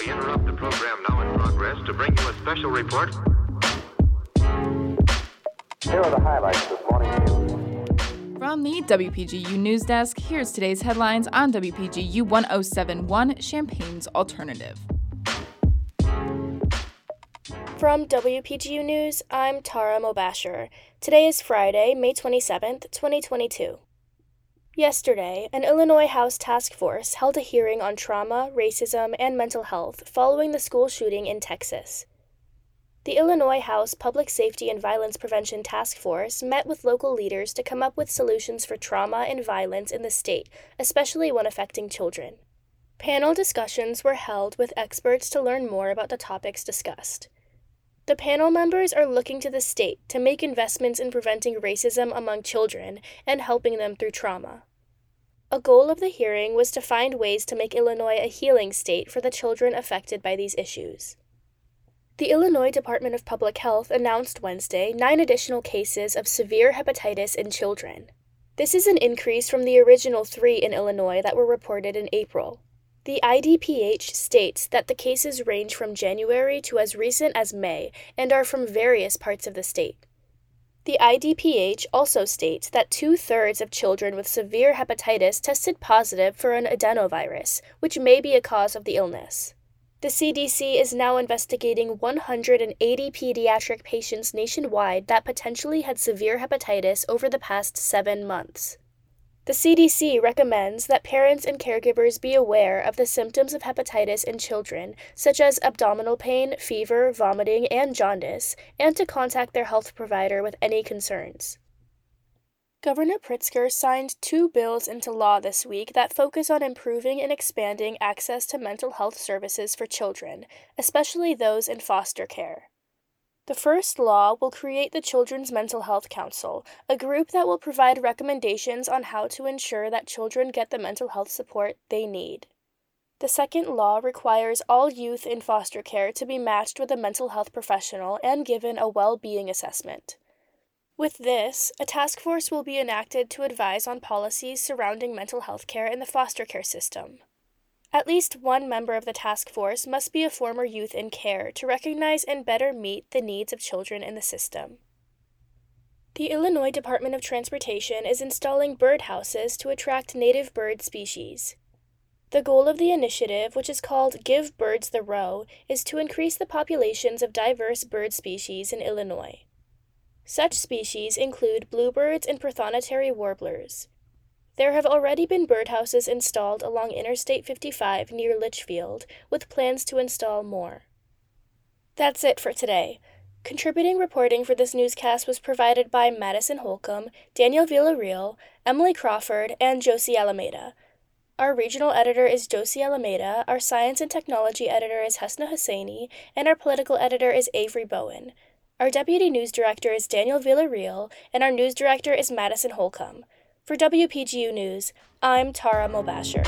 We interrupt the program now in progress to bring you a special report. Here are the highlights this morning's news. From the WPGU News Desk, here's today's headlines on WPGU 1071 Champaign's Alternative. From WPGU News, I'm Tara Mobasher. Today is Friday, May 27th, 2022. Yesterday, an Illinois House task force held a hearing on trauma, racism, and mental health following the school shooting in Texas. The Illinois House Public Safety and Violence Prevention Task Force met with local leaders to come up with solutions for trauma and violence in the state, especially when affecting children. Panel discussions were held with experts to learn more about the topics discussed. The panel members are looking to the state to make investments in preventing racism among children and helping them through trauma. A goal of the hearing was to find ways to make Illinois a healing state for the children affected by these issues. The Illinois Department of Public Health announced Wednesday nine additional cases of severe hepatitis in children. This is an increase from the original three in Illinois that were reported in April. The IDPH states that the cases range from January to as recent as May and are from various parts of the state. The IDPH also states that two thirds of children with severe hepatitis tested positive for an adenovirus, which may be a cause of the illness. The CDC is now investigating 180 pediatric patients nationwide that potentially had severe hepatitis over the past seven months. The CDC recommends that parents and caregivers be aware of the symptoms of hepatitis in children, such as abdominal pain, fever, vomiting, and jaundice, and to contact their health provider with any concerns. Governor Pritzker signed two bills into law this week that focus on improving and expanding access to mental health services for children, especially those in foster care. The first law will create the Children's Mental Health Council, a group that will provide recommendations on how to ensure that children get the mental health support they need. The second law requires all youth in foster care to be matched with a mental health professional and given a well being assessment. With this, a task force will be enacted to advise on policies surrounding mental health care in the foster care system. At least one member of the task force must be a former youth in care to recognize and better meet the needs of children in the system. The Illinois Department of Transportation is installing birdhouses to attract native bird species. The goal of the initiative, which is called Give Birds the Row, is to increase the populations of diverse bird species in Illinois. Such species include bluebirds and prothonotary warblers. There have already been birdhouses installed along Interstate 55 near Litchfield, with plans to install more. That's it for today. Contributing reporting for this newscast was provided by Madison Holcomb, Daniel Villarreal, Emily Crawford, and Josie Alameda. Our regional editor is Josie Alameda, our science and technology editor is Hesna Husseini, and our political editor is Avery Bowen. Our deputy news director is Daniel Villarreal, and our news director is Madison Holcomb. For WPGU News, I'm Tara Mobasher.